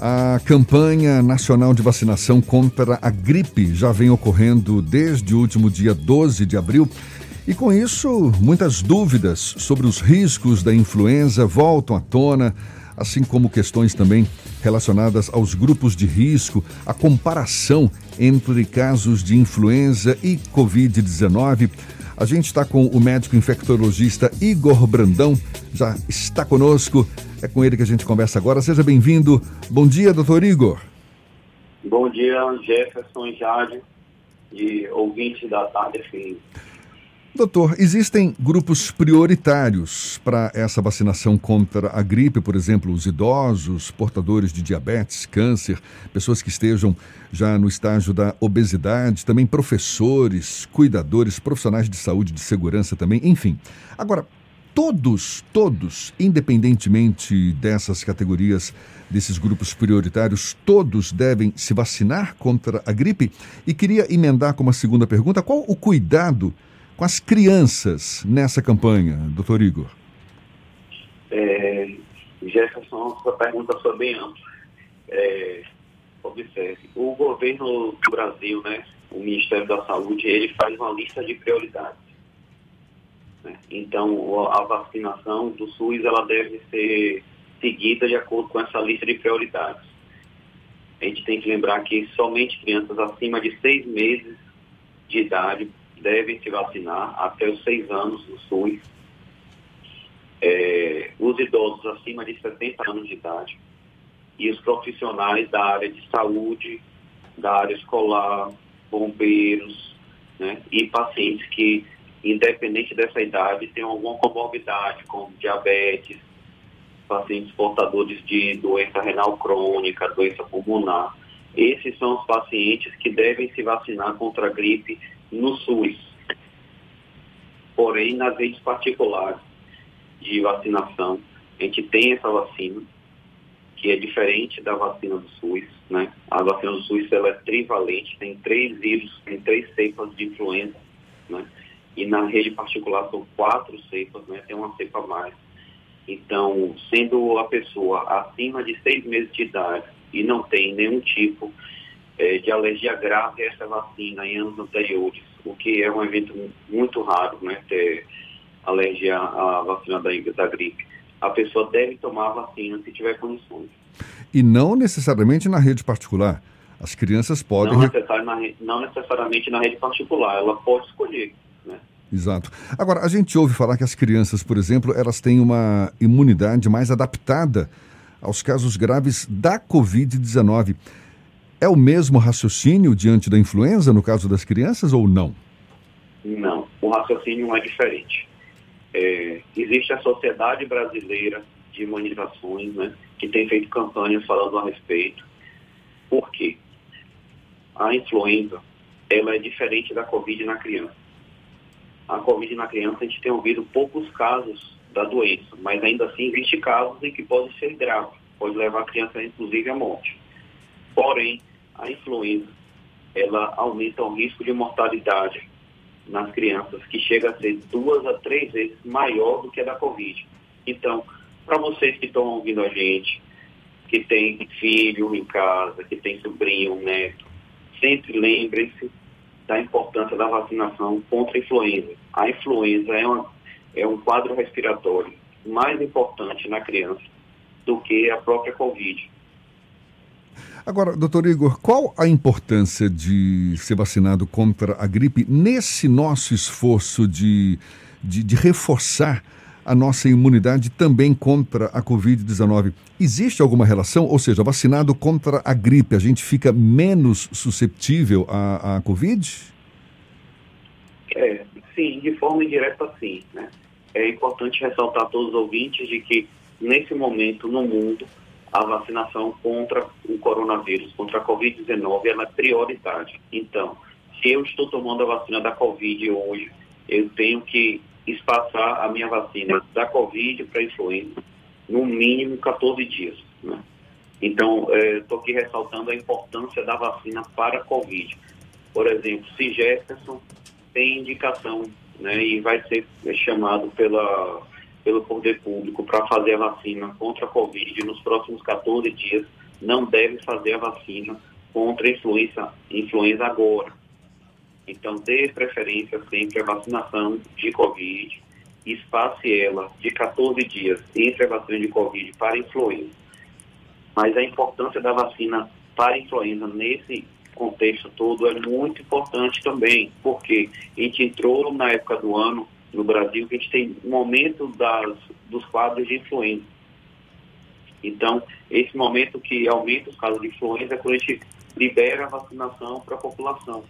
A campanha nacional de vacinação contra a gripe já vem ocorrendo desde o último dia 12 de abril. E com isso, muitas dúvidas sobre os riscos da influenza voltam à tona, assim como questões também relacionadas aos grupos de risco, a comparação entre casos de influenza e Covid-19. A gente está com o médico infectologista Igor Brandão, já está conosco. É com ele que a gente conversa agora. Seja bem-vindo. Bom dia, doutor Igor. Bom dia, Jefferson Jade, e ouvintes da Tarde FM. Doutor, existem grupos prioritários para essa vacinação contra a gripe, por exemplo, os idosos, portadores de diabetes, câncer, pessoas que estejam já no estágio da obesidade, também professores, cuidadores, profissionais de saúde, de segurança também, enfim. Agora, todos, todos, independentemente dessas categorias, desses grupos prioritários, todos devem se vacinar contra a gripe? E queria emendar com uma segunda pergunta: qual o cuidado com as crianças nessa campanha, doutor Igor? É, Jefferson, sua pergunta foi bem ampla. É, observe, o governo do Brasil, né, o Ministério da Saúde, ele faz uma lista de prioridades né? Então, a vacinação do SUS ela deve ser seguida de acordo com essa lista de prioridades. A gente tem que lembrar que somente crianças acima de seis meses de idade devem se vacinar até os seis anos do SUS. É, os idosos acima de 70 anos de idade e os profissionais da área de saúde, da área escolar, bombeiros né, e pacientes que independente dessa idade, tem alguma comorbidade, como diabetes, pacientes portadores de doença renal crônica, doença pulmonar. Esses são os pacientes que devem se vacinar contra a gripe no SUS. Porém, nas redes particulares de vacinação, a gente tem essa vacina, que é diferente da vacina do SUS, né? A vacina do SUS ela é trivalente, tem três vírus, tem três cepas de influenza, né? e na rede particular são quatro cepas, né? tem uma cepa a mais. Então, sendo a pessoa acima de seis meses de idade e não tem nenhum tipo é, de alergia grave a essa vacina em anos anteriores, o que é um evento muito raro, né, ter alergia à vacina da, da gripe, a pessoa deve tomar a vacina se tiver condições. E não necessariamente na rede particular. As crianças podem. Não, necessari na, não necessariamente na rede particular, ela pode escolher. Né? Exato. Agora, a gente ouve falar que as crianças, por exemplo, elas têm uma imunidade mais adaptada aos casos graves da Covid-19. É o mesmo raciocínio diante da influenza no caso das crianças ou não? Não, o raciocínio é diferente. É, existe a Sociedade Brasileira de Imunizações, né, que tem feito campanhas falando a respeito. Por quê? A influenza ela é diferente da Covid na criança a Covid na criança, a gente tem ouvido poucos casos da doença, mas ainda assim existe casos em que pode ser grave, pode levar a criança inclusive à morte. Porém, a influenza, ela aumenta o risco de mortalidade nas crianças, que chega a ser duas a três vezes maior do que a da Covid. Então, para vocês que estão ouvindo a gente, que tem filho em casa, que tem sobrinho, neto, sempre lembrem-se da importância da vacinação contra a influenza. A influenza é, uma, é um quadro respiratório mais importante na criança do que a própria Covid. Agora, doutor Igor, qual a importância de ser vacinado contra a gripe nesse nosso esforço de, de, de reforçar a nossa imunidade também contra a Covid-19. Existe alguma relação? Ou seja, vacinado contra a gripe, a gente fica menos susceptível à, à Covid? É, sim, de forma indireta, sim. Né? É importante ressaltar a todos os ouvintes de que, nesse momento, no mundo, a vacinação contra o coronavírus, contra a Covid-19, ela é prioridade. Então, se eu estou tomando a vacina da Covid hoje, eu tenho que espaçar a minha vacina da Covid para influenza no mínimo 14 dias. Né? Então, estou é, aqui ressaltando a importância da vacina para a Covid. Por exemplo, se Jefferson tem indicação né, e vai ser chamado pela, pelo poder público para fazer a vacina contra a Covid nos próximos 14 dias, não deve fazer a vacina contra a influenza, influenza agora. Então, dê preferência sempre à vacinação de Covid, espace ela de 14 dias entre a vacina de Covid para a influenza. Mas a importância da vacina para a influenza nesse contexto todo é muito importante também, porque a gente entrou na época do ano no Brasil que a gente tem um aumento das, dos quadros de influenza. Então, esse momento que aumenta os casos de influenza é quando a gente libera a vacinação para a população.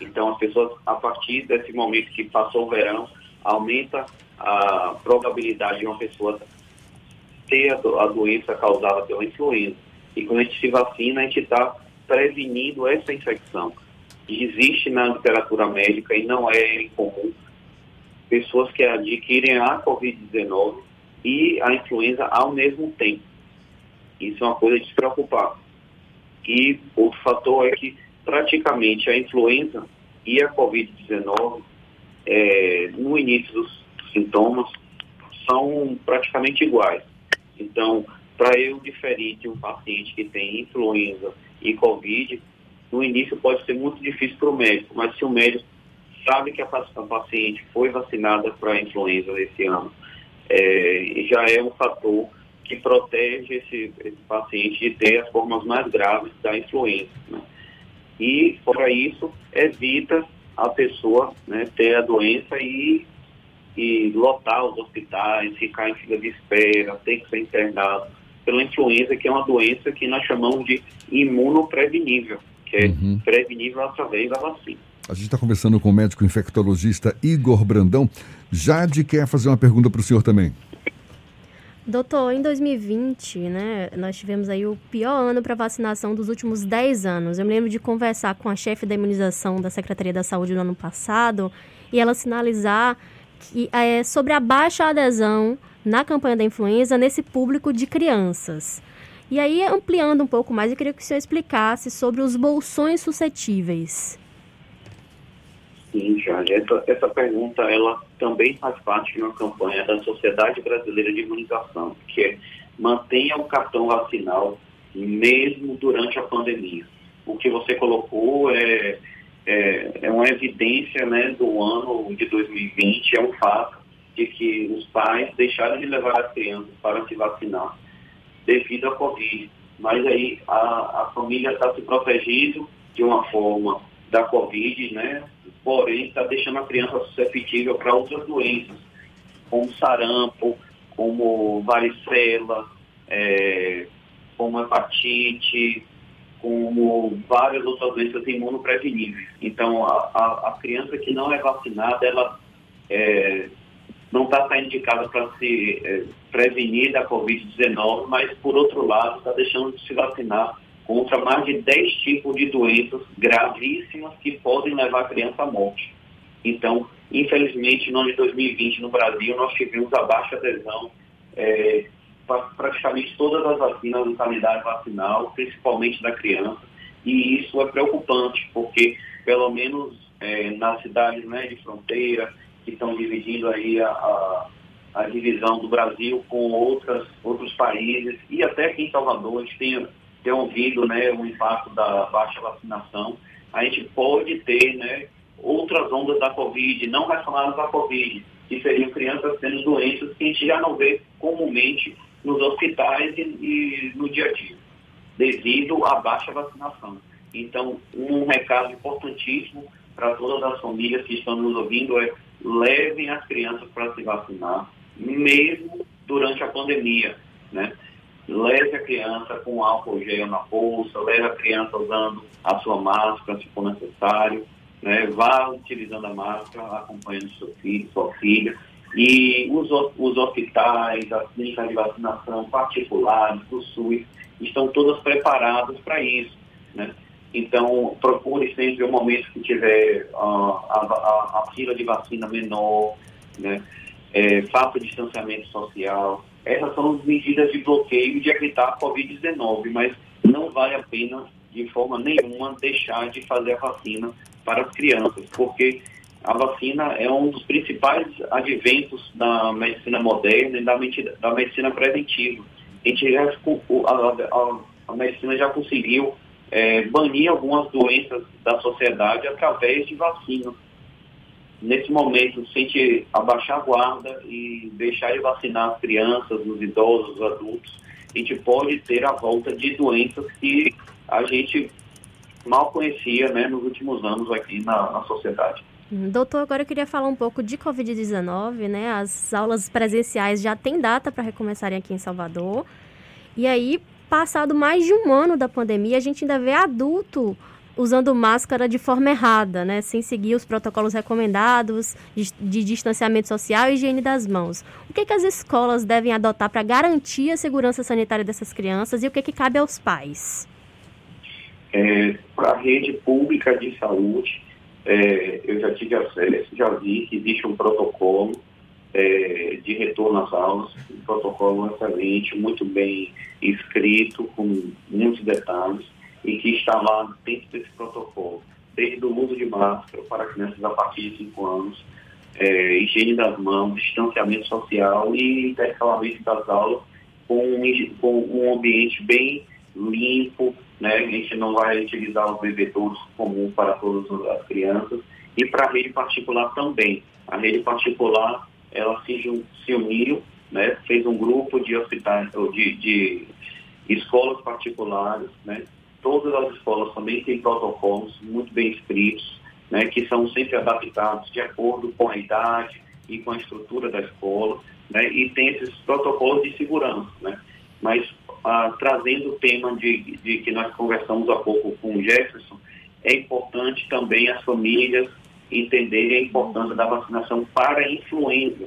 Então, as pessoas, a partir desse momento que passou o verão, aumenta a probabilidade de uma pessoa ter a, a doença causada pela influenza. E quando a gente se vacina, a gente está prevenindo essa infecção. E existe na literatura médica, e não é incomum, pessoas que adquirem a Covid-19 e a influenza ao mesmo tempo. Isso é uma coisa de se preocupar. E outro fator é que praticamente a influenza e a Covid-19, é, no início dos sintomas, são praticamente iguais. Então, para eu diferir de um paciente que tem influenza e Covid, no início pode ser muito difícil para o médico, mas se o médico sabe que a paciente foi vacinada para a influenza esse ano, é, já é um fator que protege esse, esse, paciente de ter as formas mais graves da influenza. Né? E, fora isso, evita a pessoa né, ter a doença e, e lotar os hospitais, ficar em fila de espera, ter que ser internado pela influenza, que é uma doença que nós chamamos de imunoprevenível, que é uhum. prevenível através da vacina. A gente está conversando com o médico infectologista Igor Brandão. Jade quer fazer uma pergunta para o senhor também. Doutor, em 2020, né, nós tivemos aí o pior ano para vacinação dos últimos 10 anos. Eu me lembro de conversar com a chefe da imunização da Secretaria da Saúde no ano passado e ela sinalizar que, é, sobre a baixa adesão na campanha da influenza nesse público de crianças. E aí, ampliando um pouco mais, eu queria que o senhor explicasse sobre os bolsões suscetíveis. Sim, Jorge. Essa, essa pergunta ela também faz parte de uma campanha da Sociedade Brasileira de Imunização, que é mantenha o cartão vacinal mesmo durante a pandemia. O que você colocou é, é, é uma evidência né, do ano de 2020, é um fato de que os pais deixaram de levar as crianças para se vacinar devido à Covid. Mas aí a, a família está se protegendo de uma forma da Covid, né? Porém está deixando a criança suscetível para outras doenças, como sarampo, como varicela, é, como hepatite, como várias outras doenças imunopreveníveis. Então, a, a, a criança que não é vacinada, ela é, não está casa para se é, prevenir da Covid-19, mas, por outro lado, está deixando de se vacinar contra mais de 10 tipos de doenças gravíssimas que podem levar a criança à morte. Então, infelizmente, no ano de 2020, no Brasil, nós tivemos a baixa adesão é, para praticamente todas as vacinas do calendário vacinal, principalmente da criança. E isso é preocupante, porque, pelo menos é, nas cidades né, de fronteira, que estão dividindo aí a, a, a divisão do Brasil com outras, outros países, e até aqui em Salvador, a gente tem ter ouvido né, o impacto da baixa vacinação, a gente pode ter né, outras ondas da Covid, não relacionadas à Covid, que seriam crianças tendo doenças que a gente já não vê comumente nos hospitais e, e no dia a dia, devido à baixa vacinação. Então, um recado importantíssimo para todas as famílias que estão nos ouvindo é levem as crianças para se vacinar, mesmo durante a pandemia. Né? Leve a criança com álcool gel na bolsa, leve a criança usando a sua máscara se for necessário, né? vá utilizando a máscara, acompanhando seu filho, sua filha. E os, os hospitais, as clínicas de vacinação particulares, do SUS, estão todas preparadas para isso. Né? Então, procure sempre o momento que tiver a, a, a, fila de vacina menor, né? É, faça o distanciamento social, essas são as medidas de bloqueio de evitar a Covid-19, mas não vale a pena, de forma nenhuma, deixar de fazer a vacina para as crianças, porque a vacina é um dos principais adventos da medicina moderna e da, medicina, da medicina preventiva. A gente já, a, a, a medicina já conseguiu é, banir algumas doenças da sociedade através de vacina. Nesse momento, se abaixar a guarda e deixar de vacinar as crianças, os idosos, os adultos, a gente pode ter a volta de doenças que a gente mal conhecia né, nos últimos anos aqui na, na sociedade. Hum, doutor, agora eu queria falar um pouco de Covid-19, né? As aulas presenciais já têm data para recomeçarem aqui em Salvador. E aí, passado mais de um ano da pandemia, a gente ainda vê adulto usando máscara de forma errada, né? Sem seguir os protocolos recomendados de, de distanciamento social e higiene das mãos. O que, que as escolas devem adotar para garantir a segurança sanitária dessas crianças e o que, que cabe aos pais? É, para a rede pública de saúde, é, eu já tive acesso, já vi que existe um protocolo é, de retorno às aulas, um protocolo excelente, muito bem escrito, com muitos detalhes, e que está lá dentro desse protocolo, desde o uso de máscara para crianças a partir de 5 anos, é, higiene das mãos, distanciamento social e intercalamento das aulas com um, com um ambiente bem limpo, né? A gente não vai utilizar os bebedouros comuns para todas as crianças e para a rede particular também. A rede particular, ela se, se uniu, né? Fez um grupo de hospitais, de, de escolas particulares, né? Todas as escolas também têm protocolos muito bem escritos, né? Que são sempre adaptados de acordo com a idade e com a estrutura da escola, né? E tem esses protocolos de segurança, né? Mas ah, trazendo o tema de, de, que nós conversamos há pouco com o Jefferson, é importante também as famílias entenderem a importância da vacinação para a influenza,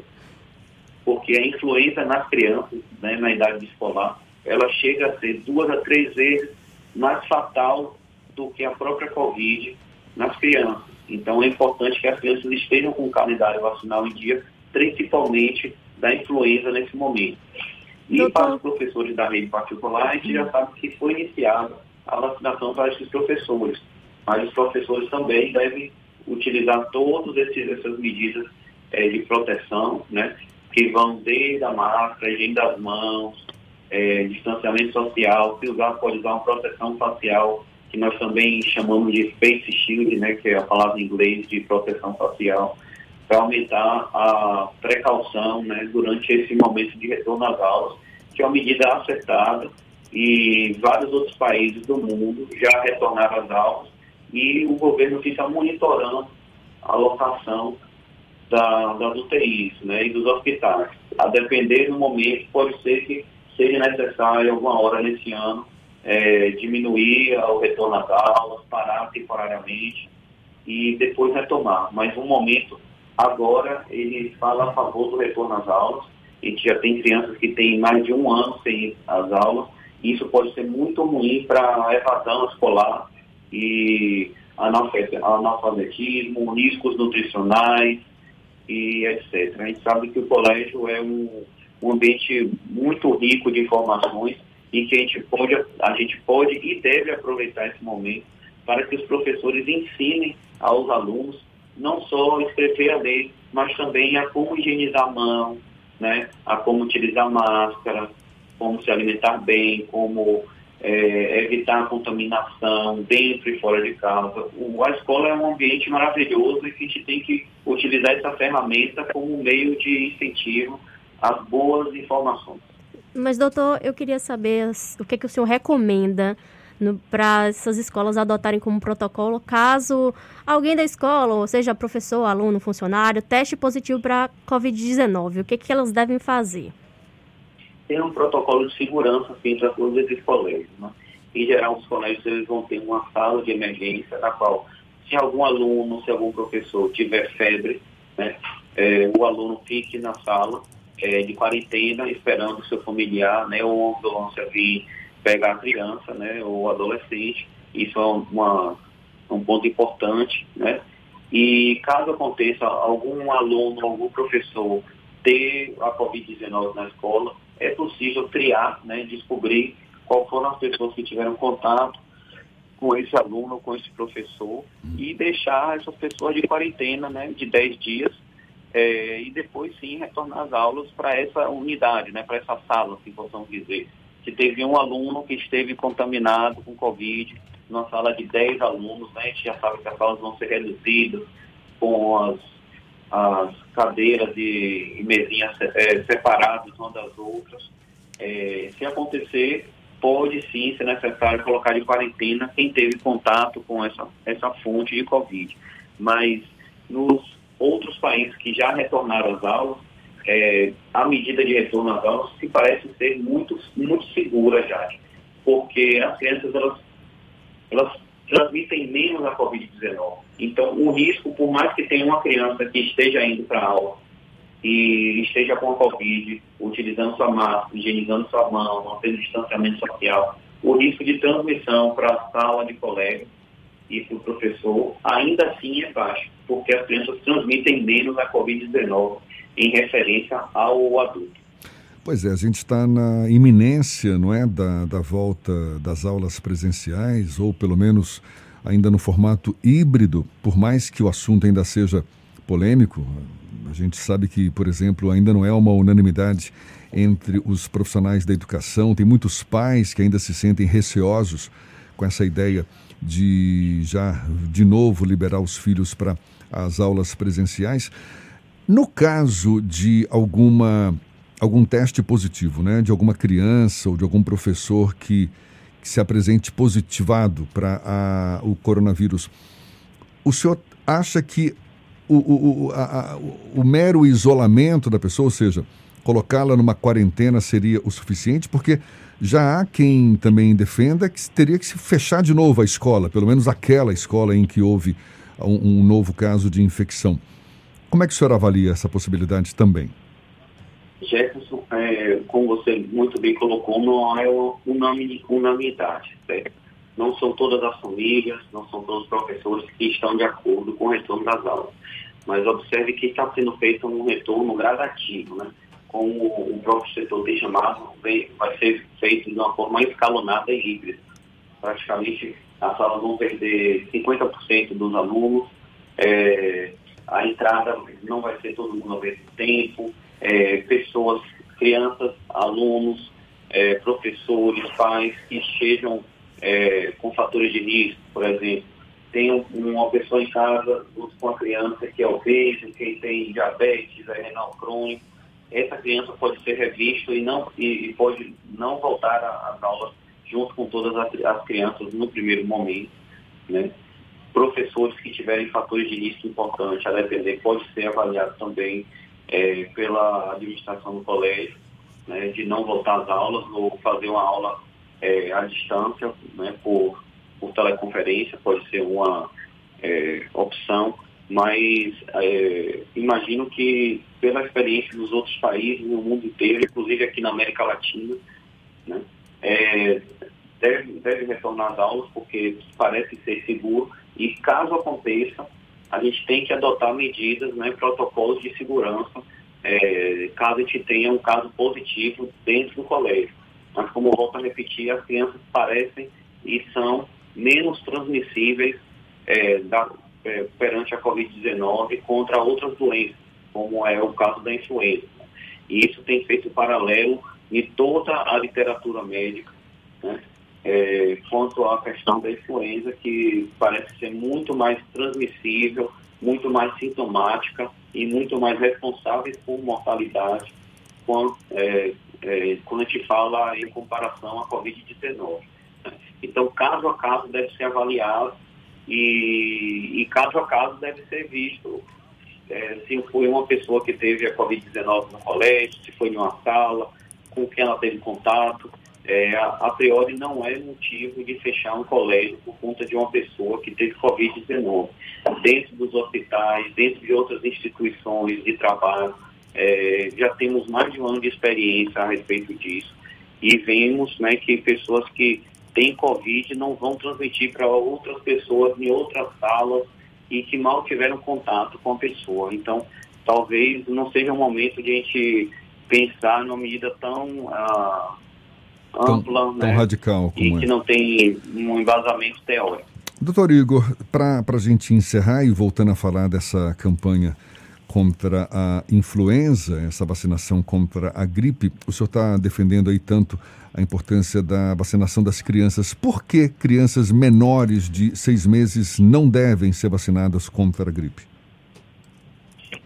porque a influenza nas crianças, né, na idade escolar, ela chega a ser duas a três vezes mais fatal do que a própria Covid nas crianças. Então é importante que as crianças estejam com o calendário vacinal em dia, principalmente da influenza nesse momento. E Doutor... para os professores da rede particular, a gente já sabe que foi iniciada a vacinação para esses professores. Mas os professores também devem utilizar todas essas medidas é, de proteção, né, que vão desde a máscara, higiene das mãos, é, distanciamento social, se usar, pode usar uma proteção facial, que nós também chamamos de face shield, né, que é a palavra em inglês de proteção facial para aumentar a precaução né, durante esse momento de retorno às aulas, que é uma medida acertada e vários outros países do mundo já retornaram às aulas e o governo fica monitorando a locação da, das UTIs né, e dos hospitais. A depender do momento, pode ser que seja necessário alguma hora nesse ano é, diminuir o retorno às aulas, parar temporariamente e depois retomar. Mas no momento Agora, ele fala a favor do retorno às aulas. A gente já tem crianças que têm mais de um ano sem ir às aulas. Isso pode ser muito ruim para a evasão escolar e analfabetismo, riscos nutricionais e etc. A gente sabe que o colégio é um, um ambiente muito rico de informações e que a gente pode, a gente pode e deve aproveitar esse momento para que os professores ensinem aos alunos não só escrever a lei, mas também a como higienizar a mão, né? a como utilizar máscara, como se alimentar bem, como é, evitar a contaminação dentro e fora de casa. O, a escola é um ambiente maravilhoso e que a gente tem que utilizar essa ferramenta como meio de incentivo às boas informações. Mas, doutor, eu queria saber o que, que o senhor recomenda para essas escolas adotarem como protocolo caso alguém da escola, ou seja, professor, aluno, funcionário, teste positivo para Covid-19. O que, que elas devem fazer? Tem um protocolo de segurança assim, para todos esses colégios. Né? Em geral, os colégios eles vão ter uma sala de emergência na qual, se algum aluno, se algum professor tiver febre, né, é, o aluno fique na sala é, de quarentena esperando o seu familiar né, ou a ambulância vir pegar a criança, né, ou adolescente. Isso é uma, um ponto importante, né? E caso aconteça algum aluno, algum professor ter a Covid-19 na escola, é possível triar, né, descobrir qual foram as pessoas que tiveram contato com esse aluno, com esse professor, e deixar essas pessoas de quarentena, né, de 10 dias, é, e depois sim retornar às aulas para essa unidade, né, para essa sala, se possamos dizer se teve um aluno que esteve contaminado com Covid, numa sala de 10 alunos, né, a gente já sabe que as salas vão ser reduzidas com as, as cadeiras e, mesinhas é, separadas uma das outras. É, se acontecer, pode sim ser necessário colocar em quarentena quem teve contato com essa, essa fonte de Covid. Mas nos outros países que já retornaram às aulas, é, a medida de retorno às aulas se parece ser muito, muito segura já, porque as crianças elas, elas transmitem menos a Covid-19. Então, o risco, por mais que tenha uma criança que esteja indo para a aula e esteja com a Covid, utilizando sua máscara, higienizando sua mão, mantendo distanciamento social, o risco de transmissão para a sala de colega e para o professor ainda assim é baixo, porque as crianças transmitem menos a Covid-19 em referência ao adulto. Pois é, a gente está na iminência, não é, da, da volta das aulas presenciais, ou pelo menos ainda no formato híbrido, por mais que o assunto ainda seja polêmico. A gente sabe que, por exemplo, ainda não é uma unanimidade entre os profissionais da educação. Tem muitos pais que ainda se sentem receosos com essa ideia de já de novo liberar os filhos para as aulas presenciais. No caso de alguma algum teste positivo, né, de alguma criança ou de algum professor que, que se apresente positivado para o coronavírus, o senhor acha que o, o, a, o mero isolamento da pessoa, ou seja, colocá-la numa quarentena seria o suficiente? Porque já há quem também defenda que teria que se fechar de novo a escola, pelo menos aquela escola em que houve um, um novo caso de infecção. Como é que o senhor avalia essa possibilidade também? Jefferson, é, como você muito bem colocou, não é unanimidade, certo? Não são todas as famílias, não são todos os professores que estão de acordo com o retorno das aulas. Mas observe que está sendo feito um retorno gradativo, né? Como o próprio setor tem chamado, vai ser feito de uma forma escalonada e híbrida. Praticamente, as aulas vão perder 50% dos alunos, é, a entrada não vai ser todo mundo ao mesmo tempo, é, pessoas, crianças, alunos, é, professores, pais que estejam é, com fatores de risco, por exemplo, tem uma pessoa em casa com a criança que é obesa, que tem diabetes, é renal crônico, essa criança pode ser revista e, não, e, pode não voltar às aulas junto com todas as, as crianças no primeiro momento, né? professores que tiverem fatores de risco importantes, a depender, pode ser avaliado também é, pela administração do colégio, né, de não voltar às aulas ou fazer uma aula é, à distância, né, por, por teleconferência, pode ser uma é, opção, mas é, imagino que pela experiência dos outros países no mundo inteiro, inclusive aqui na América Latina, né, é, deve, deve retornar às aulas porque parece ser seguro e caso aconteça, a gente tem que adotar medidas, né, protocolos de segurança, é, caso a gente tenha um caso positivo dentro do colégio. Mas como volto a repetir, as crianças parecem e são menos transmissíveis é, da, é, perante a Covid-19 contra outras doenças, como é o caso da influenza. E isso tem feito paralelo em toda a literatura médica, né? é, quanto à questão da influenza, que parece ser muito mais transmissível, muito mais sintomática e muito mais responsável por mortalidade quando, é, é, quando a gente fala em comparação à Covid-19. Então, caso a caso deve ser avaliado e, e caso a caso deve ser visto é, se foi uma pessoa que teve a Covid-19 no colégio, se foi em uma sala, com quem ela teve contato, é, a, a, priori não é motivo de fechar um colégio por conta de uma pessoa que teve Covid-19. Dentro dos hospitais, dentro de outras instituições de trabalho, é, já temos mais de um ano de experiência a respeito disso e vemos né, que pessoas que têm Covid não vão transmitir para outras pessoas em outras salas e que mal tiveram contato com a pessoa. Então, talvez não seja um momento de a gente pensar numa medida tão... Ah, ampla tão, né? tão radical e que é. não tem um embasamento teórico. Doutor Igor, para a gente encerrar e voltando a falar dessa campanha contra a influenza, essa vacinação contra a gripe, o senhor está defendendo aí tanto a importância da vacinação das crianças. Por que crianças menores de seis meses não devem ser vacinadas contra a gripe?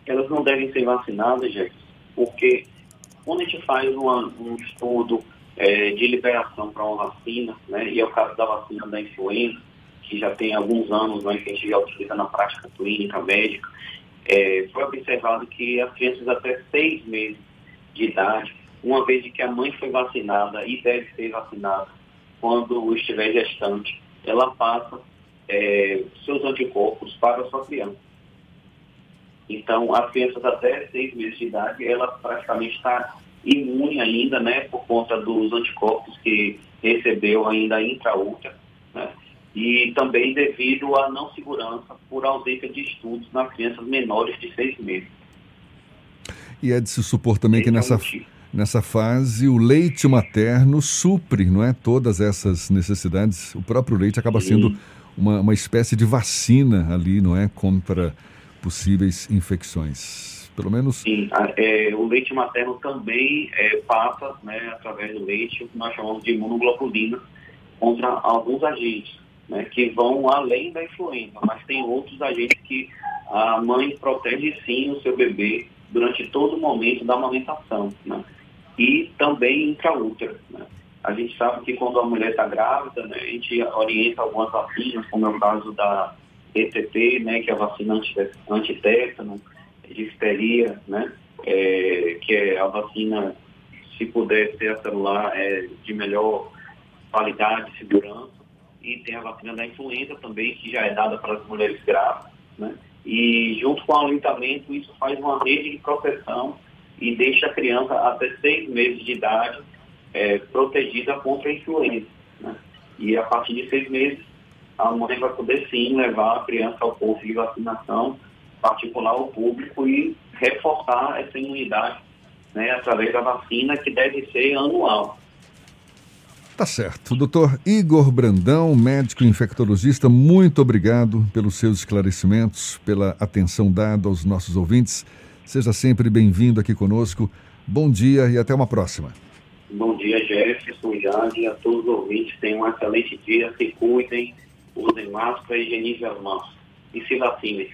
Elas não devem ser vacinadas, gente, porque quando a gente faz um estudo é, de liberação para uma vacina, né, e é o caso da vacina da influenza, que já tem alguns anos né, que a gente já utiliza na prática clínica, médica, é, foi observado que as crianças até seis meses de idade, uma vez que a mãe foi vacinada e deve ser vacinada quando estiver gestante, ela passa é, seus anticorpos para a sua criança. Então, as crianças até seis meses de idade, ela praticamente está imune ainda, né, por conta dos anticorpos que recebeu ainda intraútero, e também devido à não segurança por ausência de estudos nas crianças menores de seis meses. E é de se supor também Esse que nessa, é nessa fase o leite materno supre, não é, todas essas necessidades. O próprio leite acaba Sim. sendo uma, uma espécie de vacina ali, não é, contra possíveis infecções. Pelo menos. Sim, é, o leite materno também é, passa, né, através do leite, o que nós chamamos de imunoglobulina contra alguns agentes, né, que vão além da influenza, mas tem outros agentes que a mãe protege sim o seu bebê durante todo o momento da amamentação, né, e também intraútero. Né. A gente sabe que quando a mulher está grávida, né, a gente orienta algumas vacinas, como é o caso da ETT, né, que é a vacina antitétano, difteria, né? É, que é a vacina, se puder ser a celular, é de melhor qualidade segurança. E tem a vacina da influenza também, que já é dada para as mulheres grávidas, né? E junto com o aleitamento, isso faz uma rede de proteção e deixa a criança até seis meses de idade é, protegida contra a influenza. Né? E a partir de seis meses, a mãe vai poder sim levar a criança ao posto de vacinação particular ao público e reforçar essa imunidade né, através da vacina que deve ser anual. Tá certo. Doutor Igor Brandão, médico infectologista, muito obrigado pelos seus esclarecimentos, pela atenção dada aos nossos ouvintes. Seja sempre bem-vindo aqui conosco. Bom dia e até uma próxima. Bom dia, Jefferson, Jade, a todos os ouvintes. Tenham um excelente dia, se cuidem, usem máscara, higienizem as mãos e se vacinem.